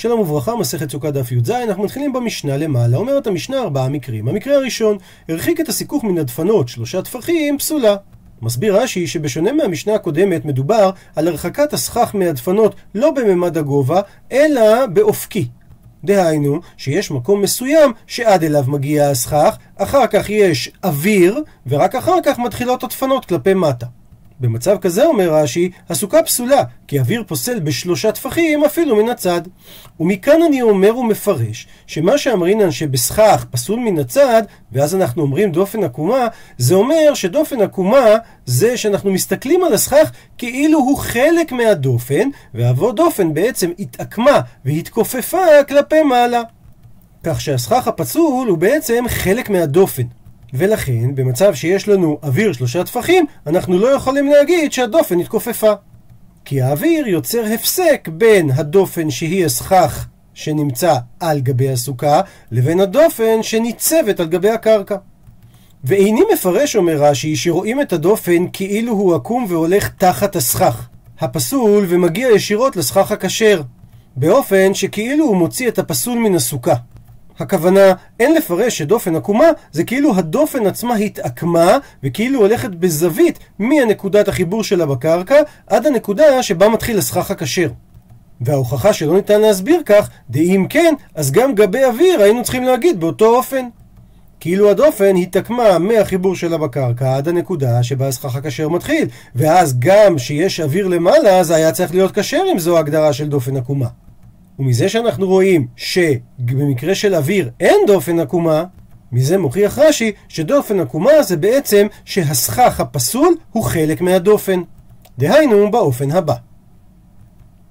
שלום וברכה, מסכת סוכה דף י"ז, אנחנו מתחילים במשנה למעלה. אומרת המשנה ארבעה מקרים. המקרה הראשון, הרחיק את הסיכוך מן הדפנות שלושה טפחים, פסולה. מסביר רש"י שבשונה מהמשנה הקודמת מדובר על הרחקת הסכך מהדפנות לא בממד הגובה, אלא באופקי. דהיינו, שיש מקום מסוים שעד אליו מגיע הסכך, אחר כך יש אוויר, ורק אחר כך מתחילות הדפנות כלפי מטה. במצב כזה, אומר רש"י, הסוכה פסולה, כי אוויר פוסל בשלושה טפחים אפילו מן הצד. ומכאן אני אומר ומפרש, שמה שאמרינן שבסכך פסול מן הצד, ואז אנחנו אומרים דופן עקומה, זה אומר שדופן עקומה זה שאנחנו מסתכלים על הסכך כאילו הוא חלק מהדופן, והאבות דופן בעצם התעקמה והתכופפה כלפי מעלה. כך שהסכך הפסול הוא בעצם חלק מהדופן. ולכן, במצב שיש לנו אוויר שלושה טפחים, אנחנו לא יכולים להגיד שהדופן התכופפה. כי האוויר יוצר הפסק בין הדופן שהיא הסכך שנמצא על גבי הסוכה, לבין הדופן שניצבת על גבי הקרקע. ואיני מפרש, אומר רש"י, שרואים את הדופן כאילו הוא עקום והולך תחת הסכך, הפסול ומגיע ישירות לסכך הכשר, באופן שכאילו הוא מוציא את הפסול מן הסוכה. הכוונה, אין לפרש שדופן עקומה זה כאילו הדופן עצמה התעקמה וכאילו הולכת בזווית מהנקודת החיבור שלה בקרקע עד הנקודה שבה מתחיל הסכך הכשר. וההוכחה שלא ניתן להסביר כך, דאם כן, אז גם גבי אוויר היינו צריכים להגיד באותו אופן. כאילו הדופן התעקמה מהחיבור שלה בקרקע עד הנקודה שבה הסכך הכשר מתחיל, ואז גם שיש אוויר למעלה, זה היה צריך להיות כשר אם זו הגדרה של דופן עקומה. ומזה שאנחנו רואים שבמקרה של אוויר אין דופן עקומה, מזה מוכיח רש"י שדופן עקומה זה בעצם שהסכך הפסול הוא חלק מהדופן. דהיינו באופן הבא.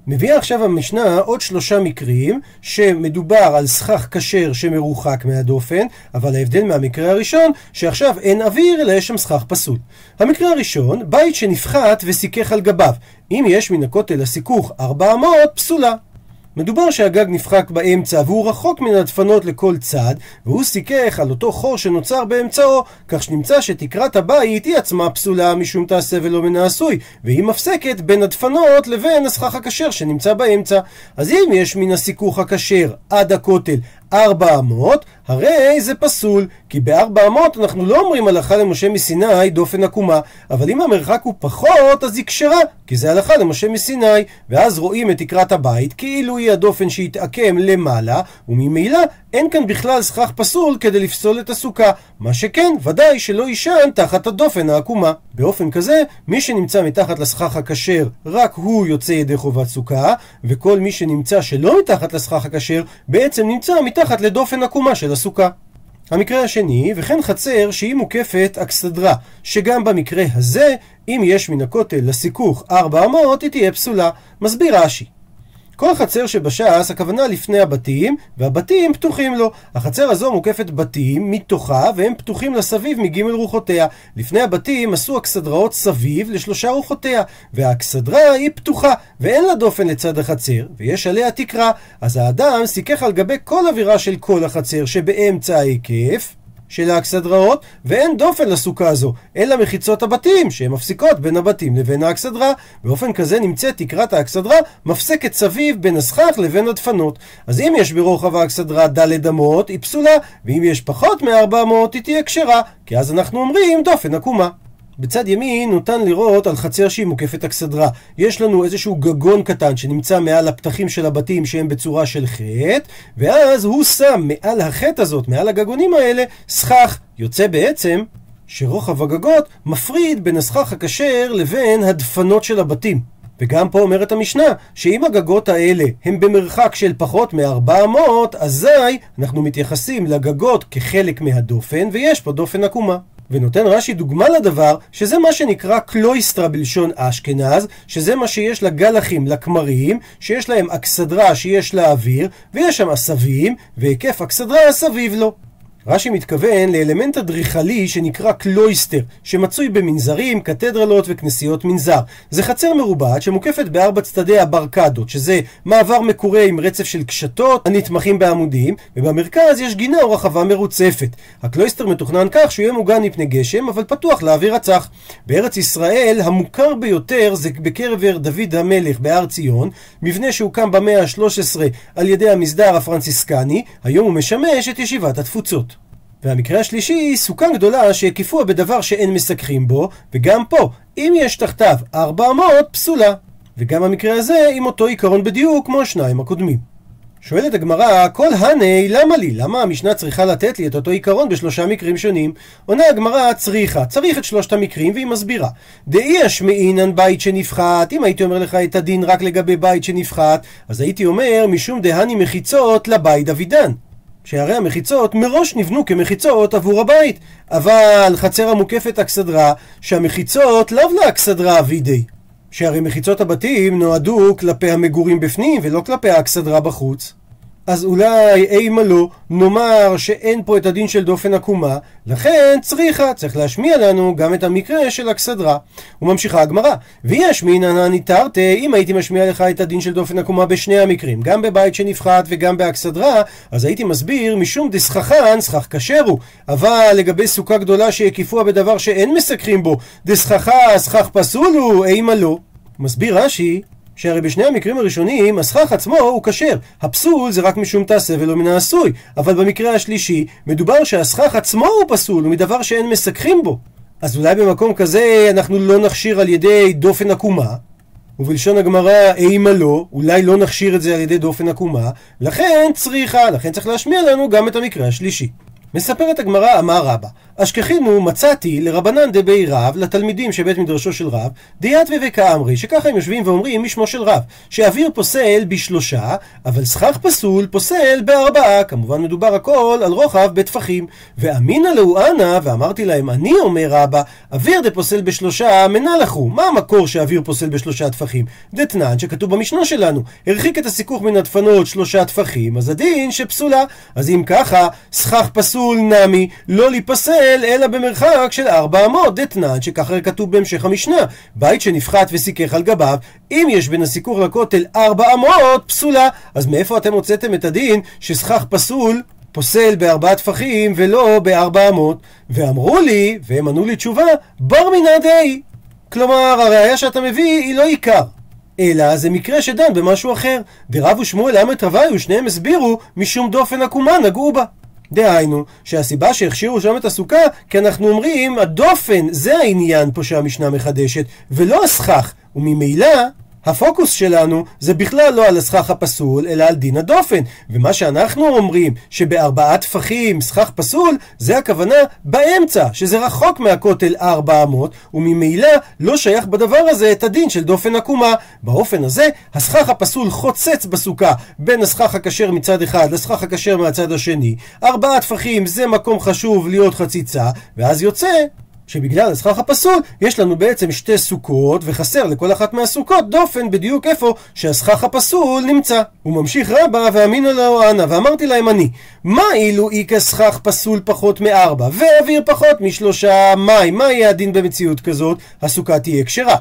מביאה עכשיו המשנה עוד שלושה מקרים שמדובר על סכך כשר שמרוחק מהדופן, אבל ההבדל מהמקרה הראשון שעכשיו אין אוויר אלא יש שם סכך פסול. המקרה הראשון, בית שנפחת וסיכך על גביו. אם יש מן הכותל הסיכוך 400, פסולה. מדובר שהגג נפחק באמצע והוא רחוק מן הדפנות לכל צד, והוא סיכך על אותו חור שנוצר באמצעו, כך שנמצא שתקרת הבית היא עצמה פסולה משום תעשה ולא מן העשוי, והיא מפסקת בין הדפנות לבין הסכך הכשר שנמצא באמצע. אז אם יש מן הסיכוך הכשר עד הכותל 400, הרי זה פסול, כי ב-400 אנחנו לא אומרים הלכה למשה מסיני דופן עקומה, אבל אם המרחק הוא פחות, אז היא כשרה, כי זה הלכה למשה מסיני, ואז רואים את תקרת הבית כאילו היא הדופן שהתעקם למעלה, וממילא אין כאן בכלל סכך פסול כדי לפסול את הסוכה, מה שכן, ודאי שלא יישן תחת הדופן העקומה. באופן כזה, מי שנמצא מתחת לסכך הכשר, רק הוא יוצא ידי חובת סוכה, וכל מי שנמצא שלא מתחת לסכך הכשר, בעצם נמצא מתחת לדופן עקומה של הסוכה. המקרה השני, וכן חצר שהיא מוקפת אכסדרה, שגם במקרה הזה, אם יש מן הכותל לסיכוך 400, היא תהיה פסולה. מסביר רש"י. כל חצר שבש"ס, הכוונה לפני הבתים, והבתים פתוחים לו. החצר הזו מוקפת בתים מתוכה, והם פתוחים לסביב מגימל רוחותיה. לפני הבתים עשו אכסדרות סביב לשלושה רוחותיה, והאכסדרה היא פתוחה, ואין לה דופן לצד החצר, ויש עליה תקרה. אז האדם סיכך על גבי כל אווירה של כל החצר שבאמצע ההיקף. של האכסדראות, ואין דופן לסוכה הזו, אלא מחיצות הבתים, שהן מפסיקות בין הבתים לבין האכסדרה. באופן כזה נמצאת תקרת האכסדרה מפסקת סביב בין הסכך לבין הדפנות. אז אם יש ברוחב האכסדרה ד' אמות, היא פסולה, ואם יש פחות מ-400, היא תהיה כשרה, כי אז אנחנו אומרים דופן עקומה. בצד ימין ניתן לראות על חצר שהיא מוקפת אכסדרה. יש לנו איזשהו גגון קטן שנמצא מעל הפתחים של הבתים שהם בצורה של חטא, ואז הוא שם מעל החטא הזאת, מעל הגגונים האלה, סכך. יוצא בעצם שרוחב הגגות מפריד בין הסכך הכשר לבין הדפנות של הבתים. וגם פה אומרת המשנה, שאם הגגות האלה הם במרחק של פחות מ-400, אזי אנחנו מתייחסים לגגות כחלק מהדופן, ויש פה דופן עקומה. ונותן רש"י דוגמה לדבר, שזה מה שנקרא קלויסטרה בלשון אשכנז, שזה מה שיש לגלחים, לכמרים, שיש להם אכסדרה שיש לה אוויר, ויש שם עשבים, והיקף אכסדרה סביב לו. רש"י מתכוון לאלמנט אדריכלי שנקרא קלויסטר, שמצוי במנזרים, קתדרלות וכנסיות מנזר. זה חצר מרובעת שמוקפת בארבע צדדי הברקדות, שזה מעבר מקורה עם רצף של קשתות הנתמכים בעמודים, ובמרכז יש גינה או רחבה מרוצפת. הקלויסטר מתוכנן כך שהוא יהיה מוגן מפני גשם, אבל פתוח לאוויר הצח. בארץ ישראל המוכר ביותר זה בקרב דוד המלך בהר ציון, מבנה שהוקם במאה ה-13 על ידי המסדר הפרנציסקני, היום הוא משמש את ישיבת התפוצות. והמקרה השלישי, סוכה גדולה שהקיפוה בדבר שאין מסככים בו, וגם פה, אם יש תחתיו ארבע אמות, פסולה. וגם המקרה הזה עם אותו עיקרון בדיוק כמו השניים הקודמים. שואלת הגמרא, כל הני, למה לי? למה המשנה צריכה לתת לי את אותו עיקרון בשלושה מקרים שונים? עונה הגמרא, צריכה, צריך את שלושת המקרים, והיא מסבירה. דאי אשמעינן בית שנפחת, אם הייתי אומר לך את הדין רק לגבי בית שנפחת, אז הייתי אומר, משום דהני מחיצות לבית דוידן. שהרי המחיצות מראש נבנו כמחיצות עבור הבית, אבל חצר המוקפת אכסדרה, שהמחיצות לאו לאכסדרה אבידי. שהרי מחיצות הבתים נועדו כלפי המגורים בפנים ולא כלפי האכסדרה בחוץ. אז אולי אימה לא, נאמר שאין פה את הדין של דופן עקומה, לכן צריכה, צריך להשמיע לנו גם את המקרה של אכסדרה. וממשיכה הגמרא, ויש מינן ניתרתי, אם הייתי משמיע לך את הדין של דופן עקומה בשני המקרים, גם בבית שנפחת וגם באכסדרה, אז הייתי מסביר משום דסככן, סכך כשר הוא, אבל לגבי סוכה גדולה שהקיפוה בדבר שאין מסככים בו, דסככה, סכך פסול הוא, אימה לא. מסביר רש"י שהרי בשני המקרים הראשונים הסכך עצמו הוא כשר. הפסול זה רק משום תעשה ולא מן העשוי. אבל במקרה השלישי מדובר שהסכך עצמו הוא פסול, הוא מדבר שאין מסככים בו. אז אולי במקום כזה אנחנו לא נכשיר על ידי דופן עקומה, ובלשון הגמרא אימה לא, אולי לא נכשיר את זה על ידי דופן עקומה, לכן צריכה, לכן צריך להשמיע לנו גם את המקרה השלישי. מספרת הגמרא, אמר רבא, אשכחינו מצאתי לרבנן דבי רב, לתלמידים שבית מדרשו של רב, דיאטווה וכאמרי, שככה הם יושבים ואומרים משמו של רב, שאוויר פוסל בשלושה, אבל סכך פסול פוסל בארבעה, כמובן מדובר הכל על רוחב בטפחים. ואמינא לאו אנא, ואמרתי להם, אני אומר רבא, אוויר דפוסל בשלושה מנה לכו, מה המקור שאוויר פוסל בשלושה טפחים? דתנן שכתוב במשנה שלנו, הרחיק את הסיכוך מן הדפנות שלושה טפחים, אז הדין שפסולה. אז אם ככה, סכך פסול נמי, לא להיפסל אלא במרחק של ארבע אמות, דתנן, שככה כתוב בהמשך המשנה, בית שנפחת וסיכך על גביו, אם יש בין הסיכוך לכותל ארבע אמות, פסולה. אז מאיפה אתם הוצאתם את הדין שסכך פסול פוסל בארבעה טפחים ולא בארבע אמות? ואמרו לי, והם ענו לי תשובה, בר מינא דאי. כלומר, הראייה שאתה מביא היא לא עיקר. אלא זה מקרה שדן במשהו אחר. דרב ושמואל עמת רביו, שניהם הסבירו משום דופן עקומה נגעו בה. דהיינו, שהסיבה שהכשירו שם את הסוכה, כי אנחנו אומרים, הדופן, זה העניין פה שהמשנה מחדשת, ולא הסכך, וממילא הפוקוס שלנו זה בכלל לא על הסכך הפסול, אלא על דין הדופן. ומה שאנחנו אומרים שבארבעה טפחים סכך פסול, זה הכוונה באמצע, שזה רחוק מהכותל ארבע אמות, וממילא לא שייך בדבר הזה את הדין של דופן עקומה. באופן הזה, הסכך הפסול חוצץ בסוכה בין הסכך הכשר מצד אחד לסכך הכשר מהצד השני. ארבעה טפחים זה מקום חשוב להיות חציצה, ואז יוצא שבגלל הסכך הפסול יש לנו בעצם שתי סוכות וחסר לכל אחת מהסוכות דופן בדיוק איפה שהסכך הפסול נמצא. הוא ממשיך רבה ואמינו לו אנא ואמרתי להם אני מה אילו איכא סכך פסול פחות מארבע ואוויר פחות משלושה מים מה יהיה הדין במציאות כזאת? הסוכה תהיה כשרה.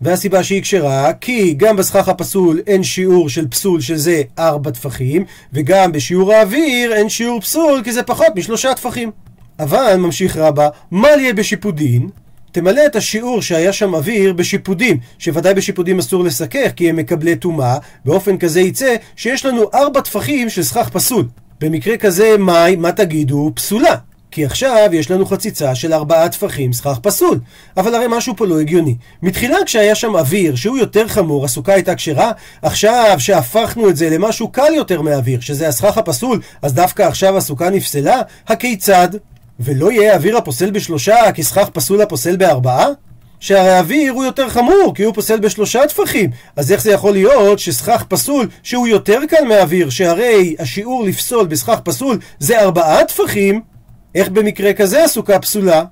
והסיבה שהיא כשרה, כי גם בסכך הפסול אין שיעור של פסול שזה ארבע טפחים, וגם בשיעור האוויר אין שיעור פסול כי זה פחות משלושה טפחים. אבל, ממשיך רבה, מה יהיה בשיפודין? תמלא את השיעור שהיה שם אוויר בשיפודים, שוודאי בשיפודים אסור לסכך כי הם מקבלי טומאה, באופן כזה יצא שיש לנו ארבע טפחים של סכך פסול. במקרה כזה, מאי, מה תגידו? פסולה. כי עכשיו יש לנו חציצה של ארבעה טפחים סכך פסול. אבל הרי משהו פה לא הגיוני. מתחילה כשהיה שם אוויר שהוא יותר חמור, הסוכה הייתה כשרה, עכשיו שהפכנו את זה למשהו קל יותר מאוויר, שזה הסכך הפסול, אז דווקא עכשיו הסוכה נפסלה? הכיצד? ולא יהיה אוויר הפוסל בשלושה כסכך פסול הפוסל בארבעה? שהרי האוויר הוא יותר חמור, כי הוא פוסל בשלושה טפחים. אז איך זה יכול להיות שסכך פסול, שהוא יותר קל מאוויר, שהרי השיעור לפסול בסכך פסול זה ארבעה טפחים, איך במקרה כזה הסוכה פסולה?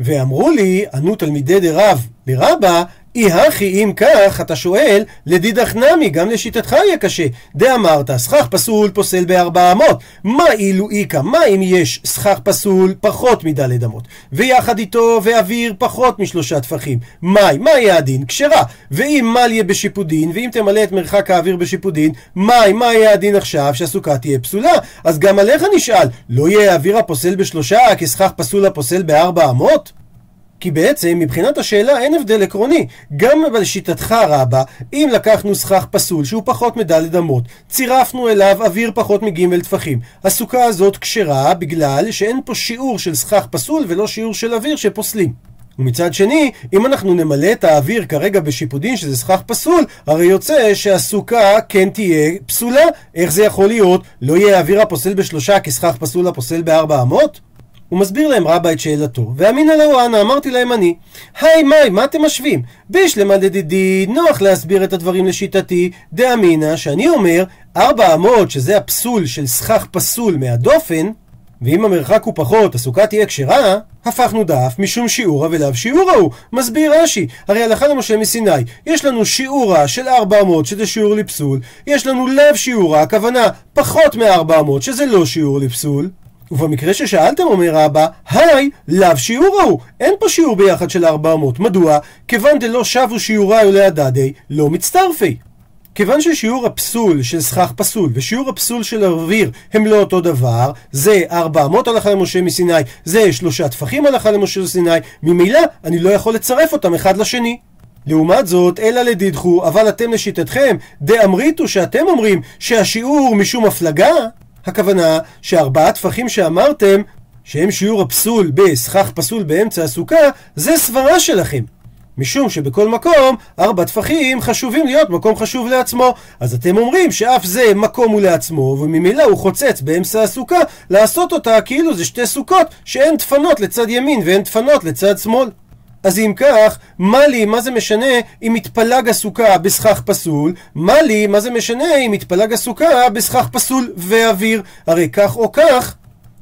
ואמרו לי, ענו תלמידי דרב לרבה, אי הכי אם כך, אתה שואל, לדידך נמי, גם לשיטתך יהיה קשה. דאמרת, סכך פסול פוסל בארבע אמות. מה אילו איכא, מה אם יש סכך פסול פחות מדלת אמות, ויחד איתו ואוויר פחות משלושה טפחים? מאי, מה יהיה הדין? כשרה. ואם מל יהיה בשיפודין, ואם תמלא את מרחק האוויר בשיפודין, מאי, מה יהיה הדין עכשיו שהסוכה תהיה פסולה? אז גם עליך נשאל, לא יהיה האוויר הפוסל בשלושה כסכך פסול הפוסל בארבע אמות? כי בעצם מבחינת השאלה אין הבדל עקרוני. גם בשיטתך רבה, אם לקחנו סכך פסול שהוא פחות מדלת אמות, צירפנו אליו אוויר פחות מג' טפחים, הסוכה הזאת כשרה בגלל שאין פה שיעור של סכך פסול ולא שיעור של אוויר שפוסלים. ומצד שני, אם אנחנו נמלא את האוויר כרגע בשיפודין שזה סכך פסול, הרי יוצא שהסוכה כן תהיה פסולה. איך זה יכול להיות? לא יהיה האוויר הפוסל בשלושה כסכך פסול הפוסל בארבע אמות? הוא מסביר להם רבה את שאלתו, ואמינא לאו אנא, אמרתי להם אני, היי מאי, מה אתם משווים? בישלמה דדידי, נוח להסביר את הדברים לשיטתי, דאמינא, שאני אומר, ארבע אמות, שזה הפסול של סכך פסול מהדופן, ואם המרחק הוא פחות, הסוכה תהיה כשרה, הפכנו דף משום שיעורה ולאו שיעורה הוא. מסביר רש"י, הרי הלכה למשה מסיני, יש לנו שיעורה של 400 שזה שיעור לפסול, יש לנו לאו שיעורה, הכוונה פחות מ-400 שזה לא שיעור לפסול. ובמקרה ששאלתם אומר רבא, היי, לאו שיעור ההוא, אין פה שיעור ביחד של 400. מדוע? כיוון דלא שבו שיעורי ולהדדי, לא מצטרפי. כיוון ששיעור הפסול של סכך פסול ושיעור הפסול של אוויר הם לא אותו דבר, זה 400 הלכה למשה מסיני, זה שלושה טפחים הלכה למשה מסיני, ממילא אני לא יכול לצרף אותם אחד לשני. לעומת זאת, אלא לדידחו, אבל אתם לשיטתכם, דאמריתו שאתם אומרים שהשיעור משום הפלגה, הכוונה שארבעה טפחים שאמרתם, שהם שיעור הפסול בסכך פסול באמצע הסוכה, זה סברה שלכם. משום שבכל מקום, ארבע טפחים חשובים להיות מקום חשוב לעצמו. אז אתם אומרים שאף זה מקום הוא לעצמו, וממילא הוא חוצץ באמצע הסוכה, לעשות אותה כאילו זה שתי סוכות שאין דפנות לצד ימין ואין דפנות לצד שמאל. אז אם כך, מה לי, מה זה משנה אם מתפלג הסוכה בסכך פסול? מה לי, מה זה משנה אם מתפלג הסוכה בסכך פסול ואוויר? הרי כך או כך,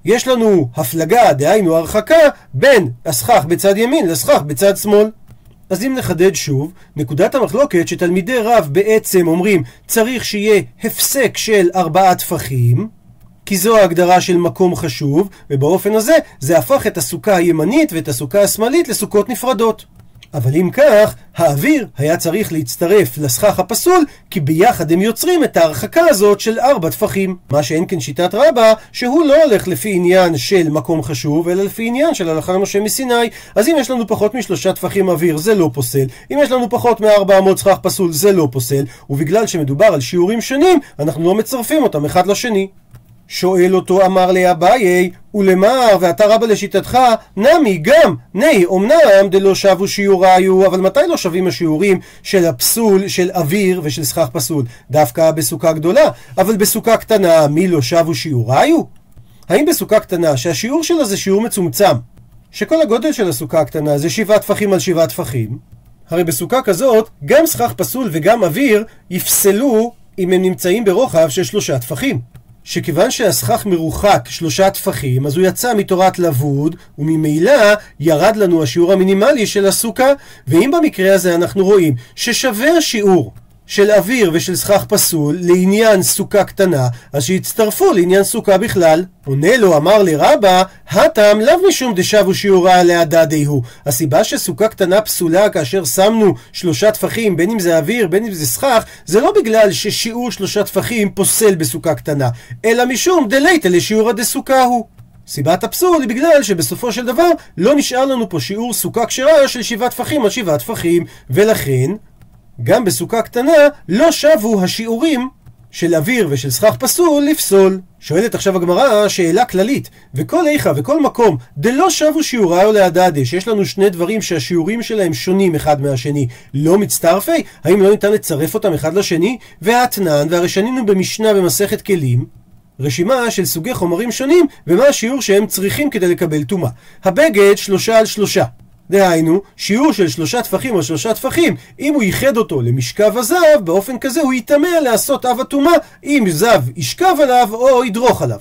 יש לנו הפלגה, דהיינו הרחקה, בין הסכך בצד ימין לסכך בצד שמאל. אז אם נחדד שוב, נקודת המחלוקת שתלמידי רב בעצם אומרים צריך שיהיה הפסק של ארבעה טפחים, כי זו ההגדרה של מקום חשוב, ובאופן הזה זה הפך את הסוכה הימנית ואת הסוכה השמאלית לסוכות נפרדות. אבל אם כך, האוויר היה צריך להצטרף לסכך הפסול, כי ביחד הם יוצרים את ההרחקה הזאת של ארבע טפחים. מה שאין כן שיטת רבה, שהוא לא הולך לפי עניין של מקום חשוב, אלא לפי עניין של הלכה למשה מסיני. אז אם יש לנו פחות משלושה טפחים אוויר, זה לא פוסל. אם יש לנו פחות מארבע אמות סכך פסול, זה לא פוסל. ובגלל שמדובר על שיעורים שונים, אנחנו לא מצרפים אותם אחד לשני. שואל אותו אמר לאביי, ולמר, ואתה רבה לשיטתך, נמי גם, ני, אמנם דלא שבו שיעוריו, אבל מתי לא שווים השיעורים של הפסול של אוויר ושל סכך פסול? דווקא בסוכה גדולה, אבל בסוכה קטנה, מי לא שבו שיעוריו? האם בסוכה קטנה, שהשיעור שלה זה שיעור מצומצם, שכל הגודל של הסוכה הקטנה זה שבעה טפחים על שבעה טפחים, הרי בסוכה כזאת, גם סכך פסול וגם אוויר יפסלו אם הם נמצאים ברוחב של שלושה טפחים. שכיוון שהסכך מרוחק שלושה טפחים, אז הוא יצא מתורת לבוד, וממילא ירד לנו השיעור המינימלי של הסוכה, ואם במקרה הזה אנחנו רואים ששווה השיעור של אוויר ושל סכך פסול לעניין סוכה קטנה, אז שיצטרפו לעניין סוכה בכלל. עונה לו, אמר לרבה, הטם לאו משום דשבו שיעורה עליה דדי הוא. הסיבה שסוכה קטנה פסולה כאשר שמנו שלושה טפחים, בין אם זה אוויר, בין אם זה סכך, זה לא בגלל ששיעור שלושה טפחים פוסל בסוכה קטנה, אלא משום דלייטה לשיעורא דסוכה הוא. סיבת הפסול היא בגלל שבסופו של דבר לא נשאר לנו פה שיעור סוכה כשרה של שבעה טפחים על שבעה טפחים, ולכן גם בסוכה קטנה לא שבו השיעורים של אוויר ושל סכך פסול לפסול. שואלת עכשיו הגמרא שאלה כללית, וכל איכה וכל מקום דלא שבו שיעורי או להדדה, שיש לנו שני דברים שהשיעורים שלהם שונים אחד מהשני, לא מצטרפי? האם לא ניתן לצרף אותם אחד לשני? והאתנן, והרי שנינו במשנה במסכת כלים, רשימה של סוגי חומרים שונים, ומה השיעור שהם צריכים כדי לקבל טומאה. הבגד שלושה על שלושה. דהיינו, שיעור של שלושה טפחים או שלושה טפחים, אם הוא ייחד אותו למשכב הזב, באופן כזה הוא יטמא לעשות אב הטומאה, אם זב ישכב עליו או ידרוך עליו.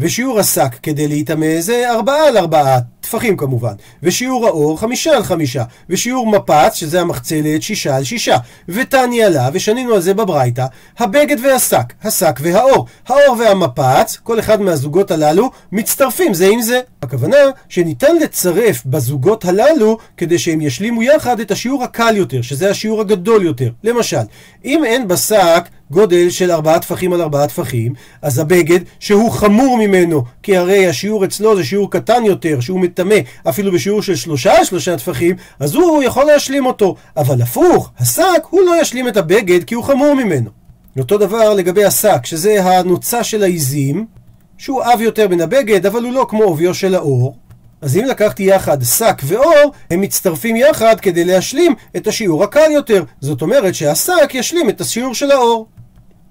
ושיעור השק כדי להיטמא זה ארבעה על ארבעה, טפחים כמובן, ושיעור האור חמישה על חמישה, ושיעור מפץ, שזה המחצלת, שישה על שישה, ותניא לה, ושנינו על זה בברייתא, הבגד והשק, השק והאור, האור והמפץ, כל אחד מהזוגות הללו, מצטרפים זה עם זה. הכוונה שניתן לצרף בזוגות הללו כדי שהם ישלימו יחד את השיעור הקל יותר, שזה השיעור הגדול יותר. למשל, אם אין בשק גודל של ארבעה טפחים על ארבעה טפחים, אז הבגד שהוא חמור ממנו, כי הרי השיעור אצלו זה שיעור קטן יותר, שהוא מטמא אפילו בשיעור של שלושה שלושה טפחים, אז הוא יכול להשלים אותו. אבל הפוך, השק הוא לא ישלים את הבגד כי הוא חמור ממנו. אותו דבר לגבי השק, שזה הנוצה של העיזים, שהוא עב יותר מן הבגד, אבל הוא לא כמו עוביו של האור. אז אם לקחתי יחד שק ואור, הם מצטרפים יחד כדי להשלים את השיעור הקל יותר. זאת אומרת שהשק ישלים את השיעור של האור.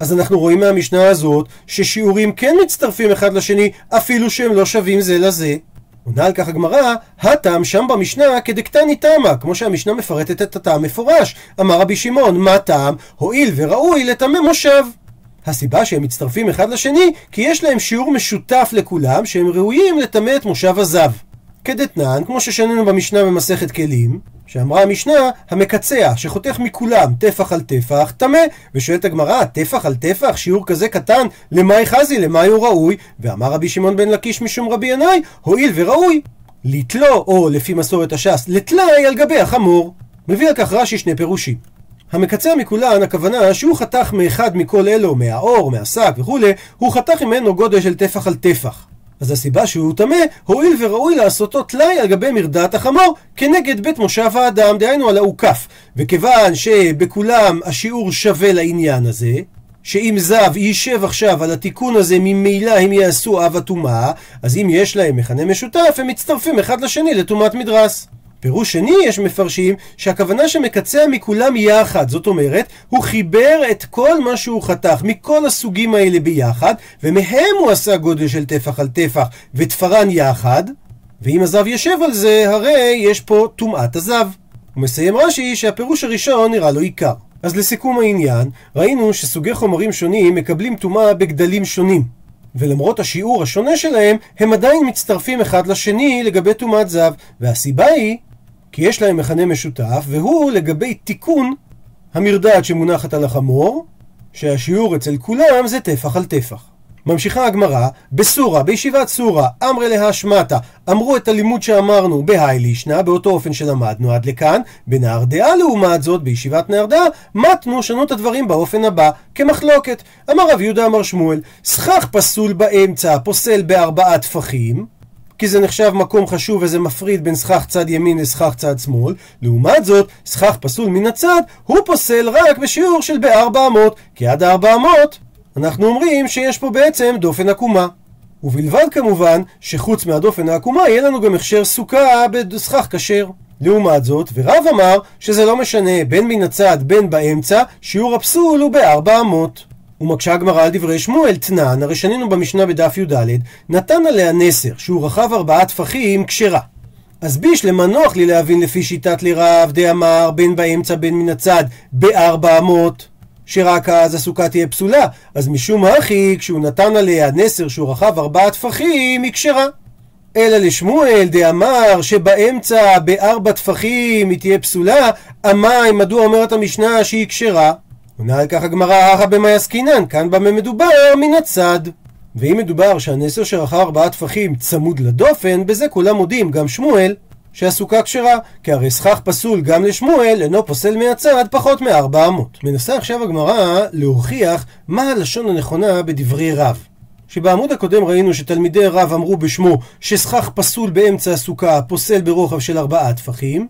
אז אנחנו רואים מהמשנה הזאת ששיעורים כן מצטרפים אחד לשני אפילו שהם לא שווים זה לזה. עונה על כך הגמרא, הטעם שם במשנה כדקטני תמה, כמו שהמשנה מפרטת את הטעם מפורש. אמר רבי שמעון, מה טעם? הואיל וראוי לטמא מושב. הסיבה שהם מצטרפים אחד לשני, כי יש להם שיעור משותף לכולם, שהם ראויים לטמא את מושב הזב. כדתנן, כמו ששנינו במשנה במסכת כלים, שאמרה המשנה, המקצע, שחותך מכולם טפח על טפח, טמא. ושואלת הגמרא, טפח על טפח, שיעור כזה קטן, למאי חזי, למאי הוא ראוי? ואמר רבי שמעון בן לקיש משום רבי ינאי, הואיל וראוי. לתלו, או לפי מסורת הש"ס, לטלאי על גבי החמור. מביא על כך רש"י שני פירושים. המקצע מכולן, הכוונה שהוא חתך מאחד מכל אלו, מהאור, מהשק וכולי, הוא חתך ממנו גודל של טפח על טפח. אז הסיבה שהוא טמא, הואיל וראוי לעשותו טלאי על גבי מרדעת החמור, כנגד בית מושב האדם, דהיינו על האוכף. וכיוון שבכולם השיעור שווה לעניין הזה, שאם זב יישב עכשיו על התיקון הזה, ממילא הם יעשו אב הטומאה, אז אם יש להם מכנה משותף, הם מצטרפים אחד לשני לטומאת מדרס. פירוש שני יש מפרשים שהכוונה שמקצע מכולם יחד, זאת אומרת, הוא חיבר את כל מה שהוא חתך מכל הסוגים האלה ביחד, ומהם הוא עשה גודל של טפח על טפח ותפרן יחד, ואם הזב יושב על זה, הרי יש פה טומאת הזב. הוא מסיים רש"י שהפירוש הראשון נראה לו עיקר. אז לסיכום העניין, ראינו שסוגי חומרים שונים מקבלים טומאה בגדלים שונים. ולמרות השיעור השונה שלהם, הם עדיין מצטרפים אחד לשני לגבי טומאת זב, והסיבה היא כי יש להם מכנה משותף, והוא לגבי תיקון המרדעת שמונחת על החמור, שהשיעור אצל כולם זה טפח על טפח. ממשיכה הגמרא, בסורה, בישיבת סורה, אמרי להשמטה, אמרו את הלימוד שאמרנו בהאי לישנא, באותו אופן שלמדנו עד לכאן, בנהרדעה לעומת זאת, בישיבת נהרדעה, מתנו שנו הדברים באופן הבא, כמחלוקת. אמר רב יהודה אמר שמואל, סכך פסול באמצע, פוסל בארבעה טפחים, כי זה נחשב מקום חשוב וזה מפריד בין סכך צד ימין לסכך צד שמאל. לעומת זאת, סכך פסול מן הצד, הוא פוסל רק בשיעור של ב-400, כי עד ה-400 אנחנו אומרים שיש פה בעצם דופן עקומה. ובלבד כמובן שחוץ מהדופן העקומה יהיה לנו גם הכשר סוכה בסכך כשר. לעומת זאת, ורב אמר שזה לא משנה בין מן הצד בין באמצע, שיעור הפסול הוא ב-400. ומקשה הגמרא על דברי שמואל תנן, הרי שנינו במשנה בדף י"ד, נתן עליה נסר, שהוא רחב ארבעה טפחים, כשרה. אז בישלמה נוח לי להבין לפי שיטת לרב דאמר בין באמצע בין מן הצד בארבע אמות שרק אז הסוכה תהיה פסולה. אז משום הכי כשהוא נתן עליה נסר שהוא רחב ארבעה טפחים היא כשרה. אלא לשמואל דאמר שבאמצע בארבע טפחים היא תהיה פסולה. המים מדוע אומרת המשנה שהיא כשרה עונה על כך הגמרא, אחא במאי עסקינן, כאן במה מדובר מן הצד. ואם מדובר שהנסר שרחב ארבעה טפחים צמוד לדופן, בזה כולם מודים, גם שמואל, שהסוכה כשרה, כי הרי סכך פסול גם לשמואל, אינו פוסל מהצד פחות מארבע אמות. מנסה עכשיו הגמרא להוכיח מה הלשון הנכונה בדברי רב. שבעמוד הקודם ראינו שתלמידי רב אמרו בשמו שסכך פסול באמצע הסוכה פוסל ברוחב של ארבעה טפחים,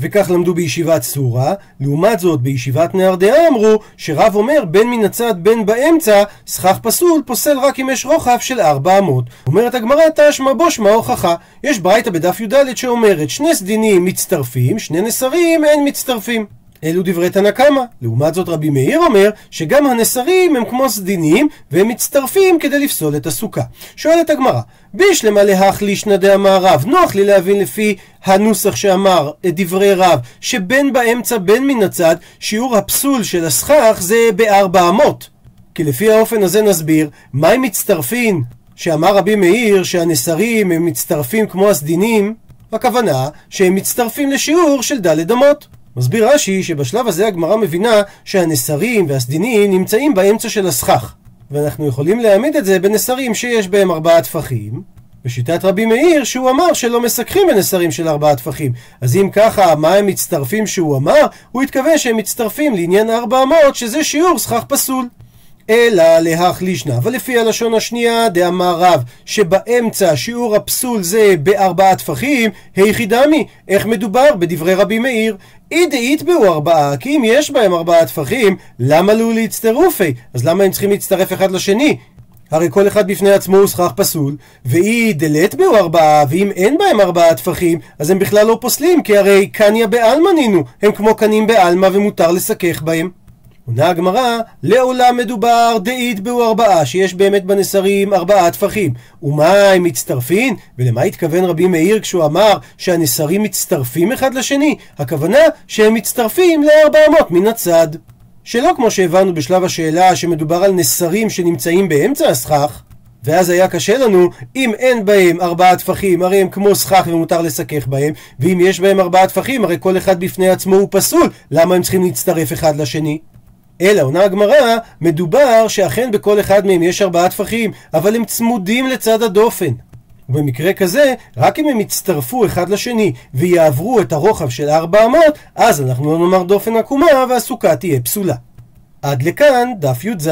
וכך למדו בישיבת סורה, לעומת זאת בישיבת נהרדעה אמרו שרב אומר בין מן הצד בין באמצע, סכך פסול פוסל רק אם יש רוחב של 400. אומרת הגמרא תשמע בו שמע הוכחה. יש ברייתא בדף י"ד שאומרת שני סדינים מצטרפים, שני נסרים אין מצטרפים. אלו דברי תנא קמא. לעומת זאת רבי מאיר אומר שגם הנסרים הם כמו סדינים והם מצטרפים כדי לפסול את הסוכה. שואלת הגמרא, בישלמה להחלישנא דאמר רב, נוח לי להבין לפי הנוסח שאמר את דברי רב, שבין באמצע בין מן הצד, שיעור הפסול של הסכך זה בארבע אמות. כי לפי האופן הזה נסביר, מה הם מצטרפים שאמר רבי מאיר שהנסרים הם מצטרפים כמו הסדינים, הכוונה שהם מצטרפים לשיעור של ד' אמות. מסביר רש"י שבשלב הזה הגמרא מבינה שהנסרים והסדינים נמצאים באמצע של הסכך. ואנחנו יכולים להעמיד את זה בנסרים שיש בהם ארבעה טפחים, בשיטת רבי מאיר שהוא אמר שלא מסככים בנסרים של ארבעה טפחים. אז אם ככה, מה הם מצטרפים שהוא אמר? הוא התכוון שהם מצטרפים לעניין ארבע אמות, שזה שיעור סכך פסול. אלא להחלישנה, אבל לפי הלשון השנייה דאמר רב שבאמצע שיעור הפסול זה בארבעה טפחים, היכי דמי, איך מדובר בדברי רבי מאיר? אי דאית בהו ארבעה, כי אם יש בהם ארבעה טפחים, למה לו להצטרופי? אז למה הם צריכים להצטרף אחד לשני? הרי כל אחד בפני עצמו הוא סכך פסול, ואי דלת בהו ארבעה, ואם אין בהם ארבעה טפחים, אז הם בכלל לא פוסלים, כי הרי קניה בעלמא נינו, הם כמו קנים בעלמא ומותר לסכך בהם. עונה הגמרא, לעולם מדובר דאית בהו ארבעה, שיש באמת בנסרים ארבעה טפחים. ומה הם מצטרפים? ולמה התכוון רבי מאיר כשהוא אמר שהנסרים מצטרפים אחד לשני? הכוונה שהם מצטרפים לארבע אמות מן הצד. שלא כמו שהבנו בשלב השאלה שמדובר על נסרים שנמצאים באמצע הסכך, ואז היה קשה לנו, אם אין בהם ארבעה טפחים, הרי הם כמו סכך ומותר לסכך בהם, ואם יש בהם ארבעה טפחים, הרי כל אחד בפני עצמו הוא פסול, למה הם צריכים להצטרף אחד לשני? אלא עונה הגמרא, מדובר שאכן בכל אחד מהם יש ארבעה טפחים, אבל הם צמודים לצד הדופן. ובמקרה כזה, רק אם הם יצטרפו אחד לשני ויעברו את הרוחב של ארבע אמות, אז אנחנו לא נאמר דופן עקומה והסוכה תהיה פסולה. עד לכאן דף י"ז